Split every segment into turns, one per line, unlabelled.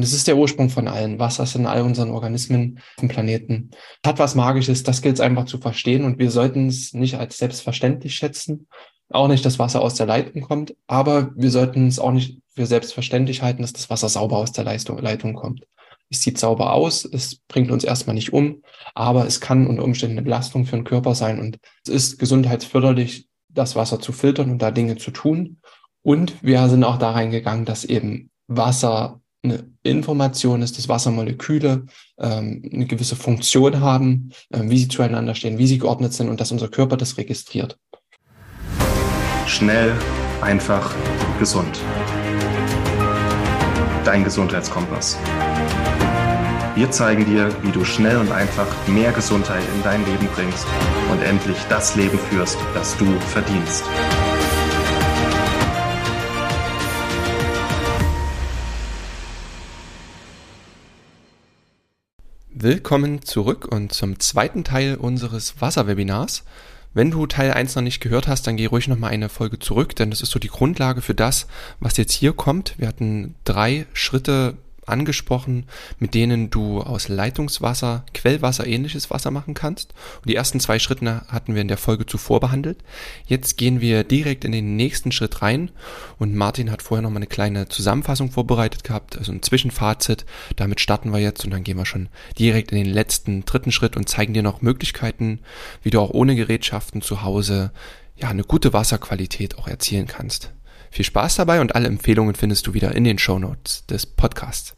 Das ist der Ursprung von allen. Wasser ist in all unseren Organismen auf dem Planeten. Hat was Magisches, das gilt es einfach zu verstehen und wir sollten es nicht als selbstverständlich schätzen. Auch nicht, dass Wasser aus der Leitung kommt, aber wir sollten es auch nicht für selbstverständlich halten, dass das Wasser sauber aus der Leitung kommt. Es sieht sauber aus, es bringt uns erstmal nicht um, aber es kann unter Umständen eine Belastung für den Körper sein und es ist gesundheitsförderlich, das Wasser zu filtern und da Dinge zu tun. Und wir sind auch da reingegangen, dass eben Wasser eine Information ist, dass Wassermoleküle ähm, eine gewisse Funktion haben, äh, wie sie zueinander stehen, wie sie geordnet sind und dass unser Körper das registriert.
Schnell, einfach, gesund. Dein Gesundheitskompass. Wir zeigen dir, wie du schnell und einfach mehr Gesundheit in dein Leben bringst und endlich das Leben führst, das du verdienst.
Willkommen zurück und zum zweiten Teil unseres Wasserwebinars. Wenn du Teil 1 noch nicht gehört hast, dann geh ruhig nochmal eine Folge zurück, denn das ist so die Grundlage für das, was jetzt hier kommt. Wir hatten drei Schritte angesprochen, mit denen du aus Leitungswasser, Quellwasser ähnliches Wasser machen kannst. Und die ersten zwei Schritte hatten wir in der Folge zuvor behandelt. Jetzt gehen wir direkt in den nächsten Schritt rein und Martin hat vorher noch mal eine kleine Zusammenfassung vorbereitet gehabt, also ein Zwischenfazit. Damit starten wir jetzt und dann gehen wir schon direkt in den letzten dritten Schritt und zeigen dir noch Möglichkeiten, wie du auch ohne Gerätschaften zu Hause ja eine gute Wasserqualität auch erzielen kannst. Viel Spaß dabei und alle Empfehlungen findest du wieder in den Show Notes des Podcasts.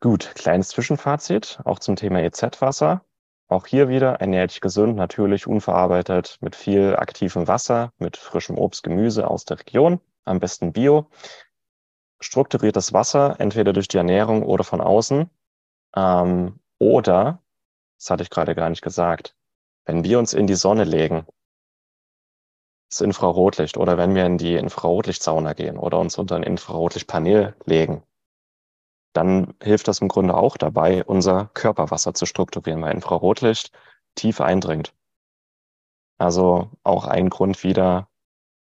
Gut, kleines Zwischenfazit, auch zum Thema EZ-Wasser. Auch hier wieder ernährt dich gesund, natürlich, unverarbeitet, mit viel aktivem Wasser, mit frischem Obst, Gemüse aus der Region, am besten Bio. Strukturiertes Wasser, entweder durch die Ernährung oder von außen. Ähm, oder, das hatte ich gerade gar nicht gesagt, wenn wir uns in die Sonne legen, das Infrarotlicht oder wenn wir in die Infrarotlichtsauna gehen oder uns unter ein Infrarotlichtpanel legen, dann hilft das im Grunde auch dabei, unser Körperwasser zu strukturieren, weil Infrarotlicht tief eindringt. Also auch ein Grund wieder,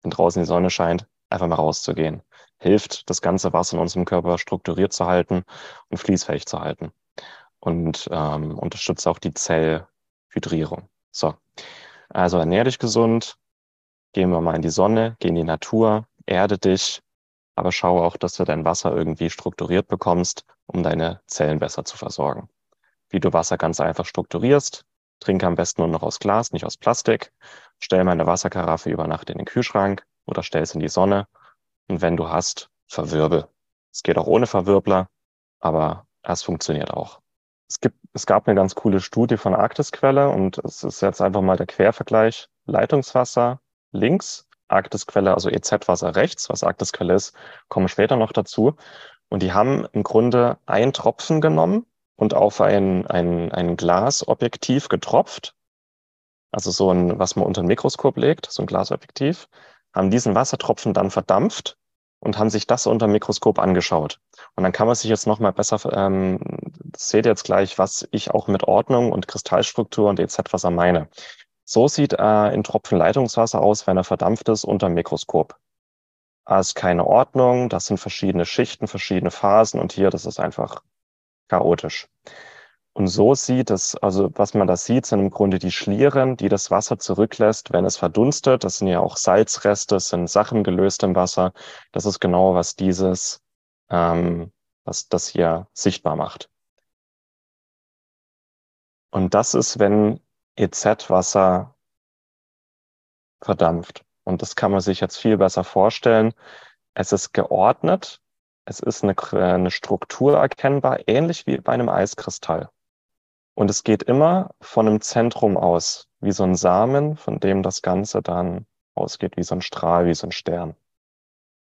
wenn draußen die Sonne scheint, einfach mal rauszugehen. Hilft, das ganze Wasser in unserem Körper strukturiert zu halten und fließfähig zu halten. Und ähm, unterstützt auch die Zellhydrierung. So. Also ernähr dich gesund, Gehen wir mal in die Sonne, geh in die Natur, erde dich, aber schau auch, dass du dein Wasser irgendwie strukturiert bekommst, um deine Zellen besser zu versorgen. Wie du Wasser ganz einfach strukturierst, trinke am besten nur noch aus Glas, nicht aus Plastik. Stell meine Wasserkaraffe über Nacht in den Kühlschrank oder stell es in die Sonne. Und wenn du hast, verwirbel. Es geht auch ohne Verwirbler, aber es funktioniert auch. Es gibt, es gab eine ganz coole Studie von Arktisquelle und es ist jetzt einfach mal der Quervergleich Leitungswasser links, Arktisquelle, also EZ-Wasser rechts, was Arktisquelle ist, kommen später noch dazu. Und die haben im Grunde ein Tropfen genommen und auf ein, ein, ein Glasobjektiv getropft. Also so ein, was man unter ein Mikroskop legt, so ein Glasobjektiv, haben diesen Wassertropfen dann verdampft und haben sich das unter dem Mikroskop angeschaut. Und dann kann man sich jetzt nochmal besser, ähm, seht jetzt gleich, was ich auch mit Ordnung und Kristallstruktur und EZ-Wasser meine. So sieht ein Tropfen Leitungswasser aus, wenn er verdampft ist unter dem Mikroskop. Da ist keine Ordnung, das sind verschiedene Schichten, verschiedene Phasen und hier, das ist einfach chaotisch. Und so sieht es, also was man da sieht, sind im Grunde die Schlieren, die das Wasser zurücklässt, wenn es verdunstet. Das sind ja auch Salzreste, sind Sachen gelöst im Wasser. Das ist genau, was dieses, ähm, was das hier sichtbar macht. Und das ist, wenn EZ-Wasser verdampft. Und das kann man sich jetzt viel besser vorstellen. Es ist geordnet, es ist eine, eine Struktur erkennbar, ähnlich wie bei einem Eiskristall. Und es geht immer von einem Zentrum aus, wie so ein Samen, von dem das Ganze dann ausgeht, wie so ein Strahl, wie so ein Stern.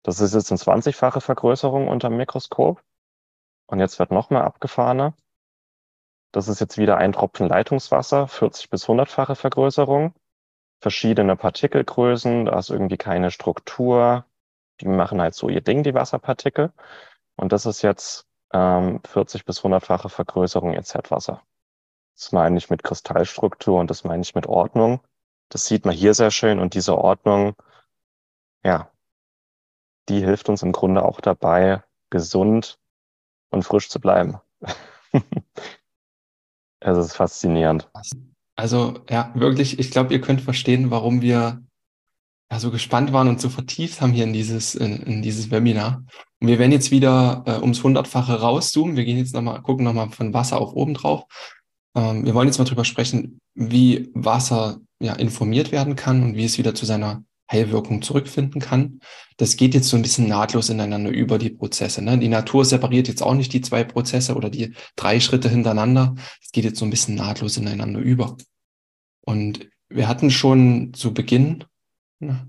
Das ist jetzt eine 20-fache Vergrößerung unter dem Mikroskop. Und jetzt wird noch mal abgefahrener. Das ist jetzt wieder ein Tropfen Leitungswasser, 40 bis 100-fache Vergrößerung, verschiedene Partikelgrößen, da ist irgendwie keine Struktur. Die machen halt so ihr Ding, die Wasserpartikel. Und das ist jetzt ähm, 40 bis 100-fache Vergrößerung EZ-Wasser. Das meine ich mit Kristallstruktur und das meine ich mit Ordnung. Das sieht man hier sehr schön und diese Ordnung, ja, die hilft uns im Grunde auch dabei, gesund und frisch zu bleiben. es ist faszinierend.
Also ja, wirklich, ich glaube, ihr könnt verstehen, warum wir ja, so gespannt waren und so vertieft haben hier in dieses, in, in dieses Webinar. Und wir werden jetzt wieder äh, ums Hundertfache rauszoomen. Wir gehen jetzt nochmal, gucken nochmal von Wasser auf oben drauf. Ähm, wir wollen jetzt mal drüber sprechen, wie Wasser ja, informiert werden kann und wie es wieder zu seiner Heilwirkung zurückfinden kann. Das geht jetzt so ein bisschen nahtlos ineinander über die Prozesse. Ne? Die Natur separiert jetzt auch nicht die zwei Prozesse oder die drei Schritte hintereinander. Es geht jetzt so ein bisschen nahtlos ineinander über. Und wir hatten schon zu Beginn, ne?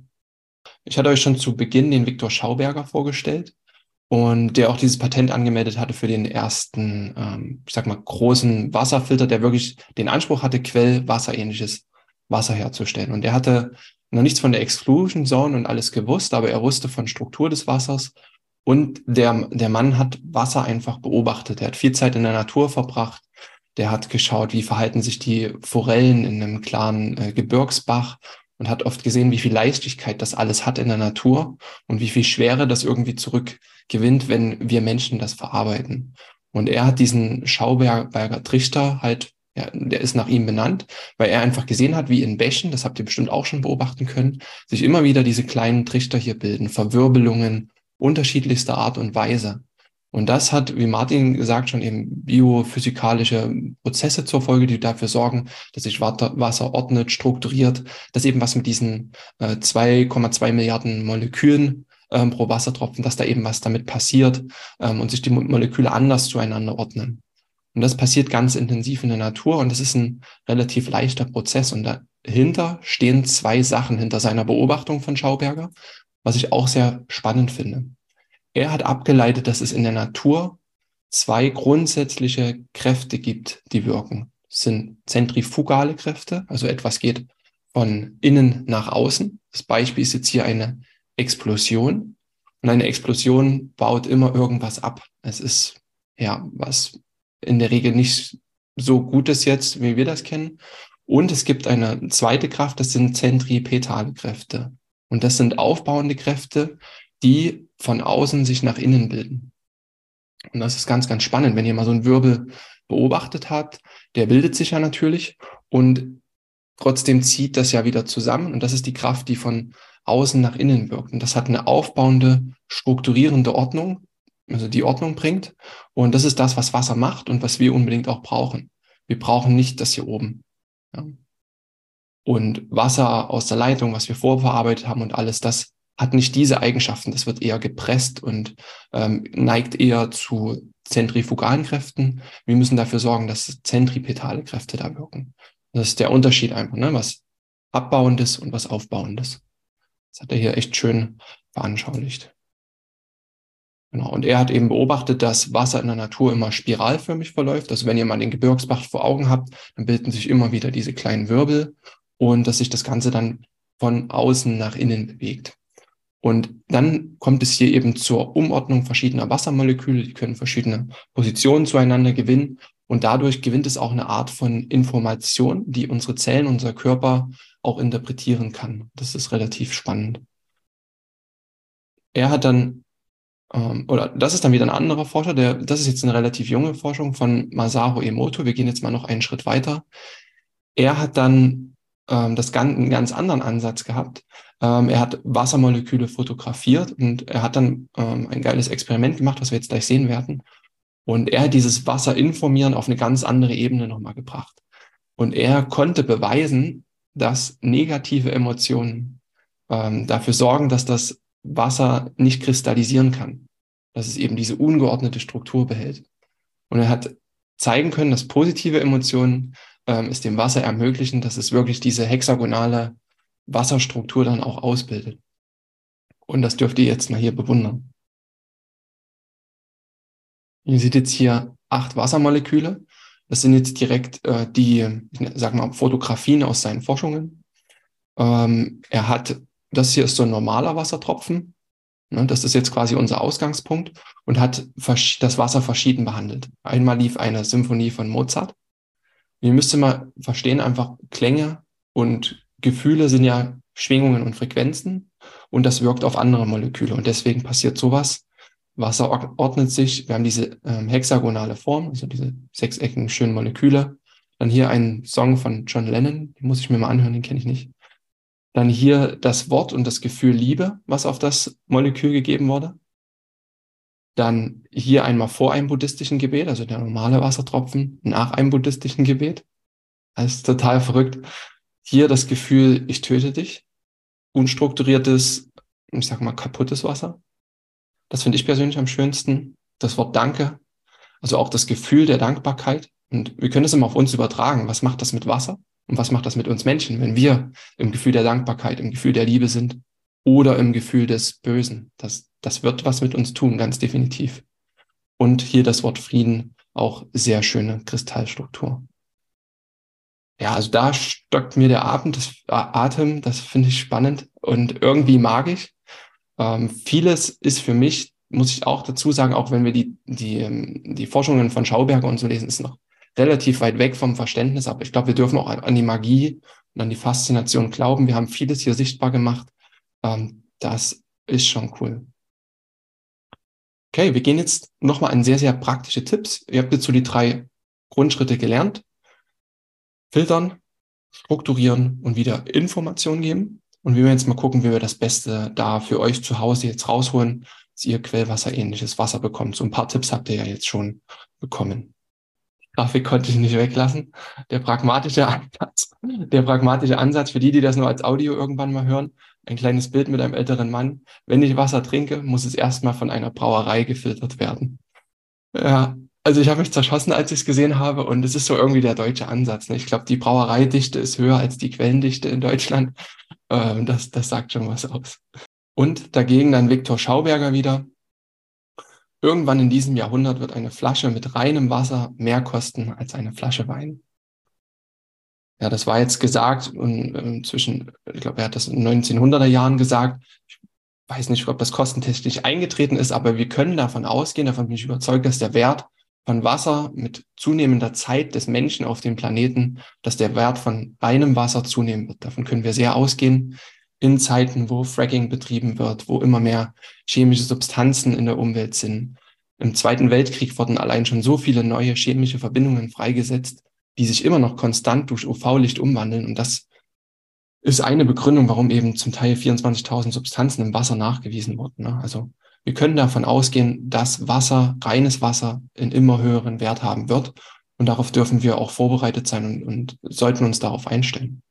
ich hatte euch schon zu Beginn den Viktor Schauberger vorgestellt und der auch dieses Patent angemeldet hatte für den ersten, ähm, ich sag mal, großen Wasserfilter, der wirklich den Anspruch hatte, quellwasserähnliches Wasser herzustellen. Und der hatte noch nichts von der Exclusion Zone und alles gewusst, aber er wusste von Struktur des Wassers. Und der, der Mann hat Wasser einfach beobachtet. Er hat viel Zeit in der Natur verbracht. Der hat geschaut, wie verhalten sich die Forellen in einem klaren äh, Gebirgsbach und hat oft gesehen, wie viel Leichtigkeit das alles hat in der Natur und wie viel Schwere das irgendwie zurückgewinnt, wenn wir Menschen das verarbeiten. Und er hat diesen Schauberger Trichter halt ja, der ist nach ihm benannt, weil er einfach gesehen hat, wie in Bächen, das habt ihr bestimmt auch schon beobachten können, sich immer wieder diese kleinen Trichter hier bilden, Verwirbelungen unterschiedlichster Art und Weise. Und das hat, wie Martin gesagt, schon eben biophysikalische Prozesse zur Folge, die dafür sorgen, dass sich Wasser ordnet, strukturiert, dass eben was mit diesen äh, 2,2 Milliarden Molekülen ähm, pro Wassertropfen, dass da eben was damit passiert ähm, und sich die Moleküle anders zueinander ordnen. Und das passiert ganz intensiv in der Natur und das ist ein relativ leichter Prozess. Und dahinter stehen zwei Sachen hinter seiner Beobachtung von Schauberger, was ich auch sehr spannend finde. Er hat abgeleitet, dass es in der Natur zwei grundsätzliche Kräfte gibt, die wirken. Das sind zentrifugale Kräfte, also etwas geht von innen nach außen. Das Beispiel ist jetzt hier eine Explosion. Und eine Explosion baut immer irgendwas ab. Es ist ja was in der Regel nicht so gut ist jetzt, wie wir das kennen. Und es gibt eine zweite Kraft, das sind zentripetale Kräfte. Und das sind aufbauende Kräfte, die von außen sich nach innen bilden. Und das ist ganz, ganz spannend, wenn ihr mal so einen Wirbel beobachtet habt, der bildet sich ja natürlich und trotzdem zieht das ja wieder zusammen. Und das ist die Kraft, die von außen nach innen wirkt. Und das hat eine aufbauende, strukturierende Ordnung, also die Ordnung bringt. Und das ist das, was Wasser macht und was wir unbedingt auch brauchen. Wir brauchen nicht das hier oben. Ja. Und Wasser aus der Leitung, was wir vorverarbeitet haben und alles, das hat nicht diese Eigenschaften. Das wird eher gepresst und ähm, neigt eher zu zentrifugalen Kräften. Wir müssen dafür sorgen, dass zentripetale Kräfte da wirken. Das ist der Unterschied einfach, ne? was Abbauendes und was Aufbauendes. Das hat er hier echt schön veranschaulicht. Genau. Und er hat eben beobachtet, dass Wasser in der Natur immer spiralförmig verläuft. Also wenn ihr mal den Gebirgsbach vor Augen habt, dann bilden sich immer wieder diese kleinen Wirbel und dass sich das Ganze dann von außen nach innen bewegt. Und dann kommt es hier eben zur Umordnung verschiedener Wassermoleküle, die können verschiedene Positionen zueinander gewinnen. Und dadurch gewinnt es auch eine Art von Information, die unsere Zellen, unser Körper auch interpretieren kann. Das ist relativ spannend. Er hat dann ähm, oder das ist dann wieder ein anderer Forscher, der, das ist jetzt eine relativ junge Forschung von Masaru Emoto. Wir gehen jetzt mal noch einen Schritt weiter. Er hat dann ähm, das ganz, einen ganz anderen Ansatz gehabt. Ähm, er hat Wassermoleküle fotografiert und er hat dann ähm, ein geiles Experiment gemacht, was wir jetzt gleich sehen werden. Und er hat dieses Wasser informieren auf eine ganz andere Ebene nochmal gebracht. Und er konnte beweisen, dass negative Emotionen ähm, dafür sorgen, dass das Wasser nicht kristallisieren kann, dass es eben diese ungeordnete Struktur behält. Und er hat zeigen können, dass positive Emotionen ähm, es dem Wasser ermöglichen, dass es wirklich diese hexagonale Wasserstruktur dann auch ausbildet. Und das dürft ihr jetzt mal hier bewundern. Ihr seht jetzt hier acht Wassermoleküle. Das sind jetzt direkt äh, die, ich sag mal, Fotografien aus seinen Forschungen. Ähm, er hat das hier ist so ein normaler Wassertropfen. Ne, das ist jetzt quasi unser Ausgangspunkt und hat das Wasser verschieden behandelt. Einmal lief eine Symphonie von Mozart. Ihr müsst mal verstehen, einfach Klänge und Gefühle sind ja Schwingungen und Frequenzen und das wirkt auf andere Moleküle und deswegen passiert sowas Wasser ordnet sich. Wir haben diese ähm, hexagonale Form, also diese sechseckigen schönen Moleküle. Dann hier ein Song von John Lennon, den muss ich mir mal anhören, den kenne ich nicht. Dann hier das Wort und das Gefühl Liebe, was auf das Molekül gegeben wurde. Dann hier einmal vor einem buddhistischen Gebet, also der normale Wassertropfen, nach einem buddhistischen Gebet. Das ist total verrückt. Hier das Gefühl, ich töte dich. Unstrukturiertes, ich sag mal, kaputtes Wasser. Das finde ich persönlich am schönsten. Das Wort Danke. Also auch das Gefühl der Dankbarkeit. Und wir können es immer auf uns übertragen. Was macht das mit Wasser? Und was macht das mit uns Menschen, wenn wir im Gefühl der Dankbarkeit, im Gefühl der Liebe sind oder im Gefühl des Bösen? Das, das wird was mit uns tun, ganz definitiv. Und hier das Wort Frieden, auch sehr schöne Kristallstruktur. Ja, also da stockt mir der Abend, das Atem, das finde ich spannend und irgendwie magisch. Ähm, vieles ist für mich, muss ich auch dazu sagen, auch wenn wir die, die, ähm, die Forschungen von Schauberger und so lesen, ist noch relativ weit weg vom Verständnis, aber ich glaube, wir dürfen auch an die Magie und an die Faszination glauben. Wir haben vieles hier sichtbar gemacht. Ähm, das ist schon cool. Okay, wir gehen jetzt nochmal an sehr, sehr praktische Tipps. Ihr habt jetzt so die drei Grundschritte gelernt. Filtern, strukturieren und wieder Informationen geben. Und wir werden jetzt mal gucken, wie wir das Beste da für euch zu Hause jetzt rausholen, dass ihr Quellwasser-ähnliches Wasser bekommt. So ein paar Tipps habt ihr ja jetzt schon bekommen. Grafik konnte ich nicht weglassen. Der pragmatische Ansatz, der pragmatische Ansatz für die, die das nur als Audio irgendwann mal hören. Ein kleines Bild mit einem älteren Mann. Wenn ich Wasser trinke, muss es erstmal von einer Brauerei gefiltert werden. Ja, also ich habe mich zerschossen, als ich es gesehen habe. Und es ist so irgendwie der deutsche Ansatz. Ne? Ich glaube, die Brauereidichte ist höher als die Quellendichte in Deutschland. Ähm, das, das sagt schon was aus. Und dagegen dann Viktor Schauberger wieder. Irgendwann in diesem Jahrhundert wird eine Flasche mit reinem Wasser mehr kosten als eine Flasche Wein. Ja, das war jetzt gesagt und äh, zwischen, ich glaube, er hat das in den 1900er Jahren gesagt. Ich weiß nicht, ob das kostentechnisch eingetreten ist, aber wir können davon ausgehen, davon bin ich überzeugt, dass der Wert von Wasser mit zunehmender Zeit des Menschen auf dem Planeten, dass der Wert von reinem Wasser zunehmen wird. Davon können wir sehr ausgehen in Zeiten, wo Fracking betrieben wird, wo immer mehr chemische Substanzen in der Umwelt sind. Im Zweiten Weltkrieg wurden allein schon so viele neue chemische Verbindungen freigesetzt, die sich immer noch konstant durch UV-Licht umwandeln. Und das ist eine Begründung, warum eben zum Teil 24.000 Substanzen im Wasser nachgewiesen wurden. Ne? Also wir können davon ausgehen, dass Wasser, reines Wasser, einen immer höheren Wert haben wird. Und darauf dürfen wir auch vorbereitet sein und, und sollten uns darauf einstellen.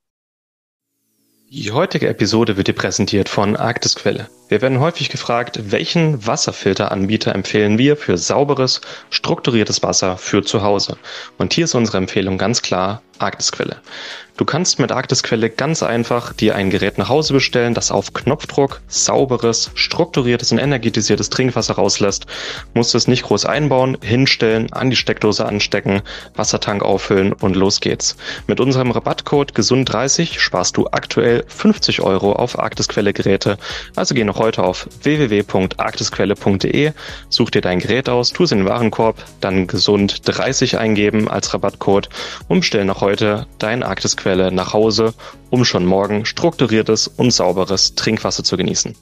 Die heutige Episode wird dir präsentiert von Arktisquelle. Wir werden häufig gefragt, welchen Wasserfilteranbieter empfehlen wir für sauberes, strukturiertes Wasser für zu Hause. Und hier ist unsere Empfehlung ganz klar Arktisquelle. Du kannst mit Arktisquelle ganz einfach dir ein Gerät nach Hause bestellen, das auf Knopfdruck sauberes, strukturiertes und energetisiertes Trinkwasser rauslässt. Musst es nicht groß einbauen, hinstellen, an die Steckdose anstecken, Wassertank auffüllen und los geht's. Mit unserem Rabattcode GESUND30 sparst du aktuell 50 Euro auf Arktisquelle Geräte. Also geh noch heute auf www.arktisquelle.de, such dir dein Gerät aus, tu es in den Warenkorb, dann GESUND30 eingeben als Rabattcode und bestell noch heute dein Arktisquelle nach Hause, um schon morgen strukturiertes und sauberes Trinkwasser zu genießen.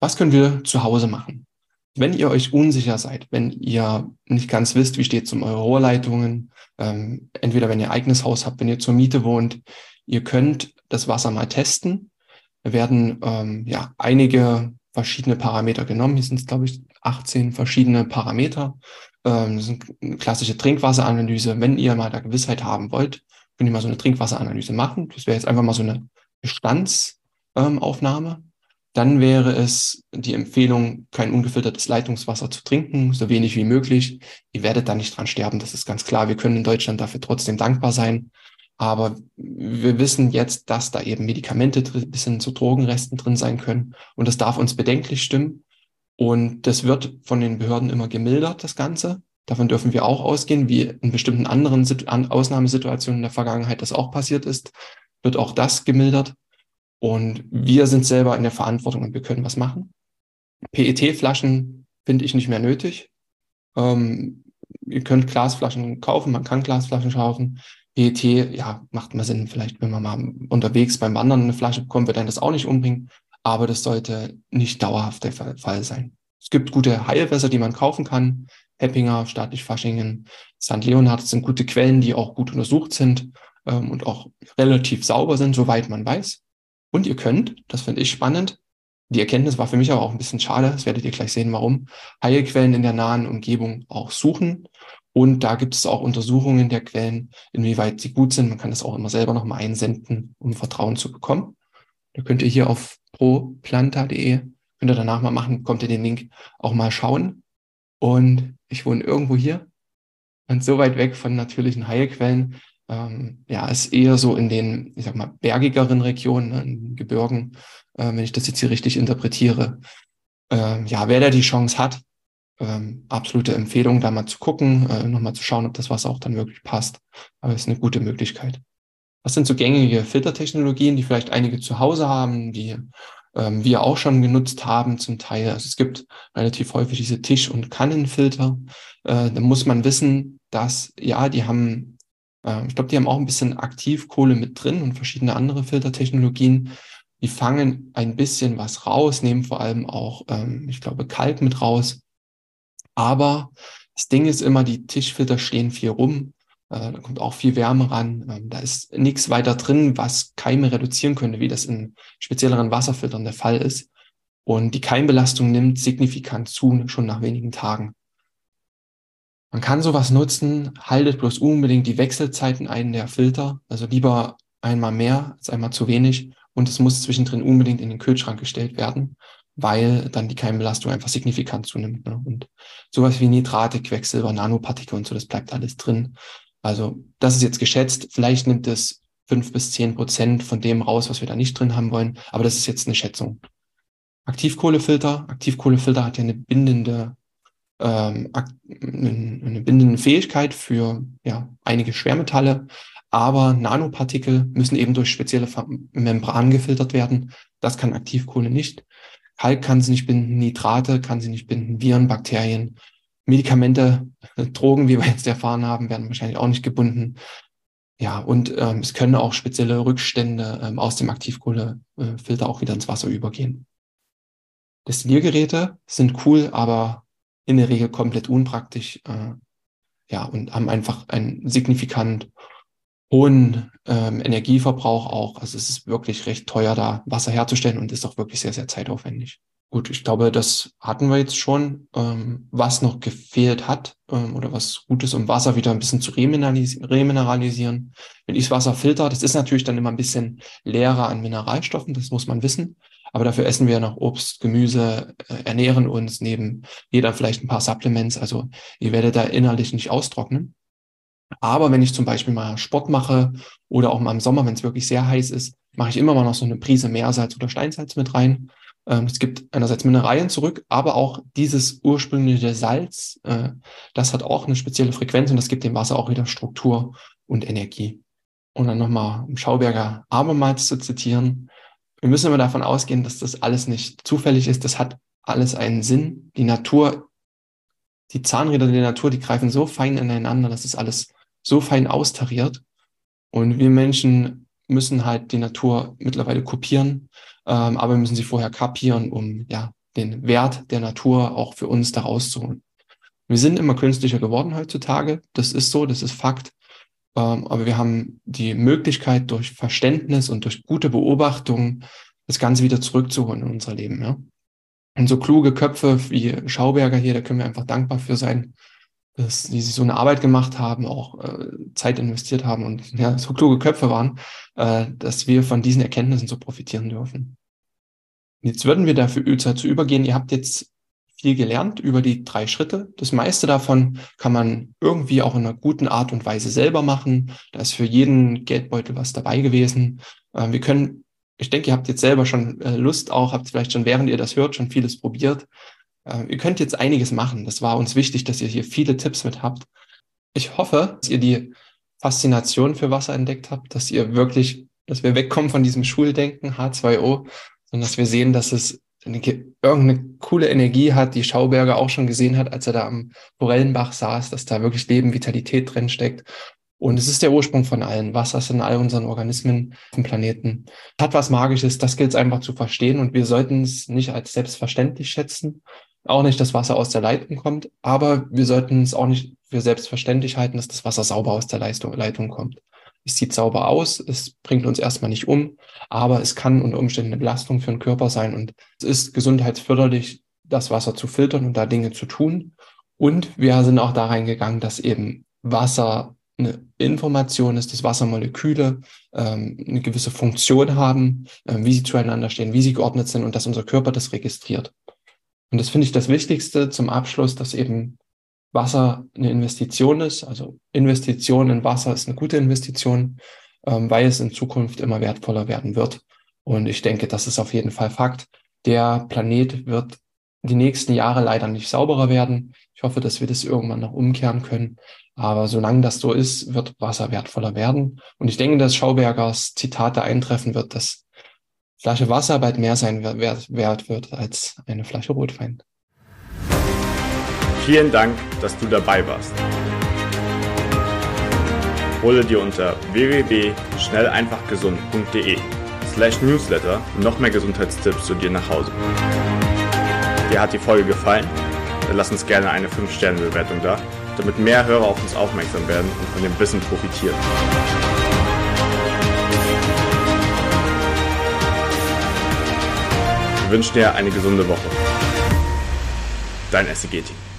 Was können wir zu Hause machen? Wenn ihr euch unsicher seid, wenn ihr nicht ganz wisst, wie steht es um eure Rohrleitungen, ähm, entweder wenn ihr eigenes Haus habt, wenn ihr zur Miete wohnt, ihr könnt das Wasser mal testen. Werden ähm, ja einige verschiedene Parameter genommen. Hier sind es, glaube ich, 18 verschiedene Parameter. Ähm, das ist eine klassische Trinkwasseranalyse. Wenn ihr mal da Gewissheit haben wollt, könnt ihr mal so eine Trinkwasseranalyse machen. Das wäre jetzt einfach mal so eine Bestandsaufnahme. Ähm, Dann wäre es die Empfehlung, kein ungefiltertes Leitungswasser zu trinken, so wenig wie möglich. Ihr werdet da nicht dran sterben, das ist ganz klar. Wir können in Deutschland dafür trotzdem dankbar sein. Aber wir wissen jetzt, dass da eben Medikamente bis hin zu Drogenresten drin sein können. Und das darf uns bedenklich stimmen. Und das wird von den Behörden immer gemildert, das Ganze. Davon dürfen wir auch ausgehen, wie in bestimmten anderen Ausnahmesituationen in der Vergangenheit das auch passiert ist, wird auch das gemildert. Und wir sind selber in der Verantwortung und wir können was machen. PET-Flaschen finde ich nicht mehr nötig. Ähm, ihr könnt Glasflaschen kaufen, man kann Glasflaschen kaufen. PET, ja, macht mal Sinn, vielleicht, wenn man mal unterwegs beim Wandern eine Flasche bekommt, wird dann das auch nicht umbringen aber das sollte nicht dauerhaft der Fall sein. Es gibt gute Heilwässer, die man kaufen kann. Heppinger, Staatlich Faschingen, St. Leonhard sind gute Quellen, die auch gut untersucht sind ähm, und auch relativ sauber sind, soweit man weiß. Und ihr könnt, das finde ich spannend, die Erkenntnis war für mich aber auch ein bisschen schade, das werdet ihr gleich sehen, warum, Heilquellen in der nahen Umgebung auch suchen. Und da gibt es auch Untersuchungen der Quellen, inwieweit sie gut sind. Man kann das auch immer selber nochmal einsenden, um Vertrauen zu bekommen. Da könnt ihr hier auf proplanta.de, könnt ihr danach mal machen, kommt ihr den Link auch mal schauen. Und ich wohne irgendwo hier und so weit weg von natürlichen Heilquellen. Ähm, ja, ist eher so in den, ich sag mal, bergigeren Regionen, ne, in Gebirgen, äh, wenn ich das jetzt hier richtig interpretiere. Ähm, ja, wer da die Chance hat, ähm, absolute Empfehlung, da mal zu gucken, äh, nochmal zu schauen, ob das Wasser auch dann wirklich passt. Aber es ist eine gute Möglichkeit. Was sind so gängige Filtertechnologien, die vielleicht einige zu Hause haben, die ähm, wir auch schon genutzt haben zum Teil. Also es gibt relativ häufig diese Tisch- und Kannenfilter. Äh, da muss man wissen, dass, ja, die haben, äh, ich glaube, die haben auch ein bisschen Aktivkohle mit drin und verschiedene andere Filtertechnologien. Die fangen ein bisschen was raus, nehmen vor allem auch, ähm, ich glaube, Kalk mit raus. Aber das Ding ist immer, die Tischfilter stehen viel rum äh, da kommt auch viel Wärme ran. Ähm, da ist nichts weiter drin, was Keime reduzieren könnte, wie das in spezielleren Wasserfiltern der Fall ist. Und die Keimbelastung nimmt signifikant zu, schon nach wenigen Tagen. Man kann sowas nutzen, haltet bloß unbedingt die Wechselzeiten ein der Filter, also lieber einmal mehr als einmal zu wenig. Und es muss zwischendrin unbedingt in den Kühlschrank gestellt werden, weil dann die Keimbelastung einfach signifikant zunimmt. Ne? Und sowas wie Nitrate, Quecksilber, Nanopartikel und so, das bleibt alles drin. Also das ist jetzt geschätzt. Vielleicht nimmt es fünf bis zehn Prozent von dem raus, was wir da nicht drin haben wollen. Aber das ist jetzt eine Schätzung. Aktivkohlefilter. Aktivkohlefilter hat ja eine bindende, ähm, eine bindende Fähigkeit für ja, einige Schwermetalle. Aber Nanopartikel müssen eben durch spezielle Membranen gefiltert werden. Das kann Aktivkohle nicht. Kalk kann sie nicht binden, Nitrate kann sie nicht binden, Viren, Bakterien Medikamente, Drogen, wie wir jetzt erfahren haben, werden wahrscheinlich auch nicht gebunden. Ja, und ähm, es können auch spezielle Rückstände ähm, aus dem Aktivkohlefilter auch wieder ins Wasser übergehen. Destilliergeräte sind cool, aber in der Regel komplett unpraktisch. Äh, ja, und haben einfach einen signifikant hohen ähm, Energieverbrauch auch. Also es ist wirklich recht teuer, da Wasser herzustellen und ist auch wirklich sehr, sehr zeitaufwendig. Gut, ich glaube, das hatten wir jetzt schon. Ähm, was noch gefehlt hat ähm, oder was gut ist, um Wasser wieder ein bisschen zu remineralisi remineralisieren. Wenn ich das Wasser filter, das ist natürlich dann immer ein bisschen leerer an Mineralstoffen, das muss man wissen. Aber dafür essen wir noch Obst, Gemüse, äh, ernähren uns neben jeder vielleicht ein paar Supplements. Also ihr werdet da innerlich nicht austrocknen. Aber wenn ich zum Beispiel mal Sport mache oder auch mal im Sommer, wenn es wirklich sehr heiß ist, mache ich immer mal noch so eine Prise Meersalz oder Steinsalz mit rein ähm, es gibt einerseits Mineralien zurück, aber auch dieses ursprüngliche Salz, äh, das hat auch eine spezielle Frequenz und das gibt dem Wasser auch wieder Struktur und Energie. Und dann nochmal, um Schauberger abermals zu zitieren, wir müssen immer davon ausgehen, dass das alles nicht zufällig ist. Das hat alles einen Sinn. Die Natur, die Zahnräder der Natur, die greifen so fein ineinander, das ist alles so fein austariert. Und wir Menschen müssen halt die Natur mittlerweile kopieren ähm, aber wir müssen sie vorher kapieren, um ja den Wert der Natur auch für uns da rauszuholen. Wir sind immer künstlicher geworden heutzutage. Das ist so, das ist Fakt. Ähm, aber wir haben die Möglichkeit, durch Verständnis und durch gute Beobachtung das Ganze wieder zurückzuholen in unser Leben. Ja? Und so kluge Köpfe wie Schauberger hier, da können wir einfach dankbar für sein, dass die sich so eine Arbeit gemacht haben, auch äh, Zeit investiert haben und ja, so kluge Köpfe waren, äh, dass wir von diesen Erkenntnissen so profitieren dürfen. Jetzt würden wir dafür dazu übergehen. Ihr habt jetzt viel gelernt über die drei Schritte. Das meiste davon kann man irgendwie auch in einer guten Art und Weise selber machen. Da ist für jeden Geldbeutel was dabei gewesen. Äh, wir können, ich denke, ihr habt jetzt selber schon äh, Lust auch, habt vielleicht schon während ihr das hört, schon vieles probiert. Äh, ihr könnt jetzt einiges machen. Das war uns wichtig, dass ihr hier viele Tipps mit habt. Ich hoffe, dass ihr die Faszination für Wasser entdeckt habt, dass ihr wirklich, dass wir wegkommen von diesem Schuldenken H2O sondern dass wir sehen, dass es eine, irgendeine coole Energie hat, die Schauberger auch schon gesehen hat, als er da am Forellenbach saß, dass da wirklich Leben, Vitalität drin steckt. Und es ist der Ursprung von allen. Wasser ist in all unseren Organismen auf dem Planeten. Hat was Magisches, das gilt es einfach zu verstehen und wir sollten es nicht als selbstverständlich schätzen, auch nicht das Wasser aus der Leitung kommt, aber wir sollten es auch nicht für selbstverständlich halten, dass das Wasser sauber aus der Leistung, Leitung kommt. Es sieht sauber aus, es bringt uns erstmal nicht um, aber es kann unter Umständen eine Belastung für den Körper sein und es ist gesundheitsförderlich, das Wasser zu filtern und da Dinge zu tun. Und wir sind auch da reingegangen, dass eben Wasser eine Information ist, dass Wassermoleküle ähm, eine gewisse Funktion haben, äh, wie sie zueinander stehen, wie sie geordnet sind und dass unser Körper das registriert. Und das finde ich das Wichtigste zum Abschluss, dass eben Wasser eine Investition ist. Also Investition in Wasser ist eine gute Investition, ähm, weil es in Zukunft immer wertvoller werden wird. Und ich denke, das ist auf jeden Fall Fakt. Der Planet wird die nächsten Jahre leider nicht sauberer werden. Ich hoffe, dass wir das irgendwann noch umkehren können. Aber solange das so ist, wird Wasser wertvoller werden. Und ich denke, dass Schaubergers Zitate eintreffen wird, dass Flasche Wasser bald mehr sein wert, wert wird als eine Flasche Rotwein.
Vielen Dank, dass du dabei warst. Hole dir unter www.schnelleinfachgesund.de slash newsletter noch mehr Gesundheitstipps zu dir nach Hause. Dir hat die Folge gefallen? Dann lass uns gerne eine 5-Sterne-Bewertung da, damit mehr Hörer auf uns aufmerksam werden und von dem Wissen profitieren. Wir wünschen dir eine gesunde Woche. Dein SEG-Team.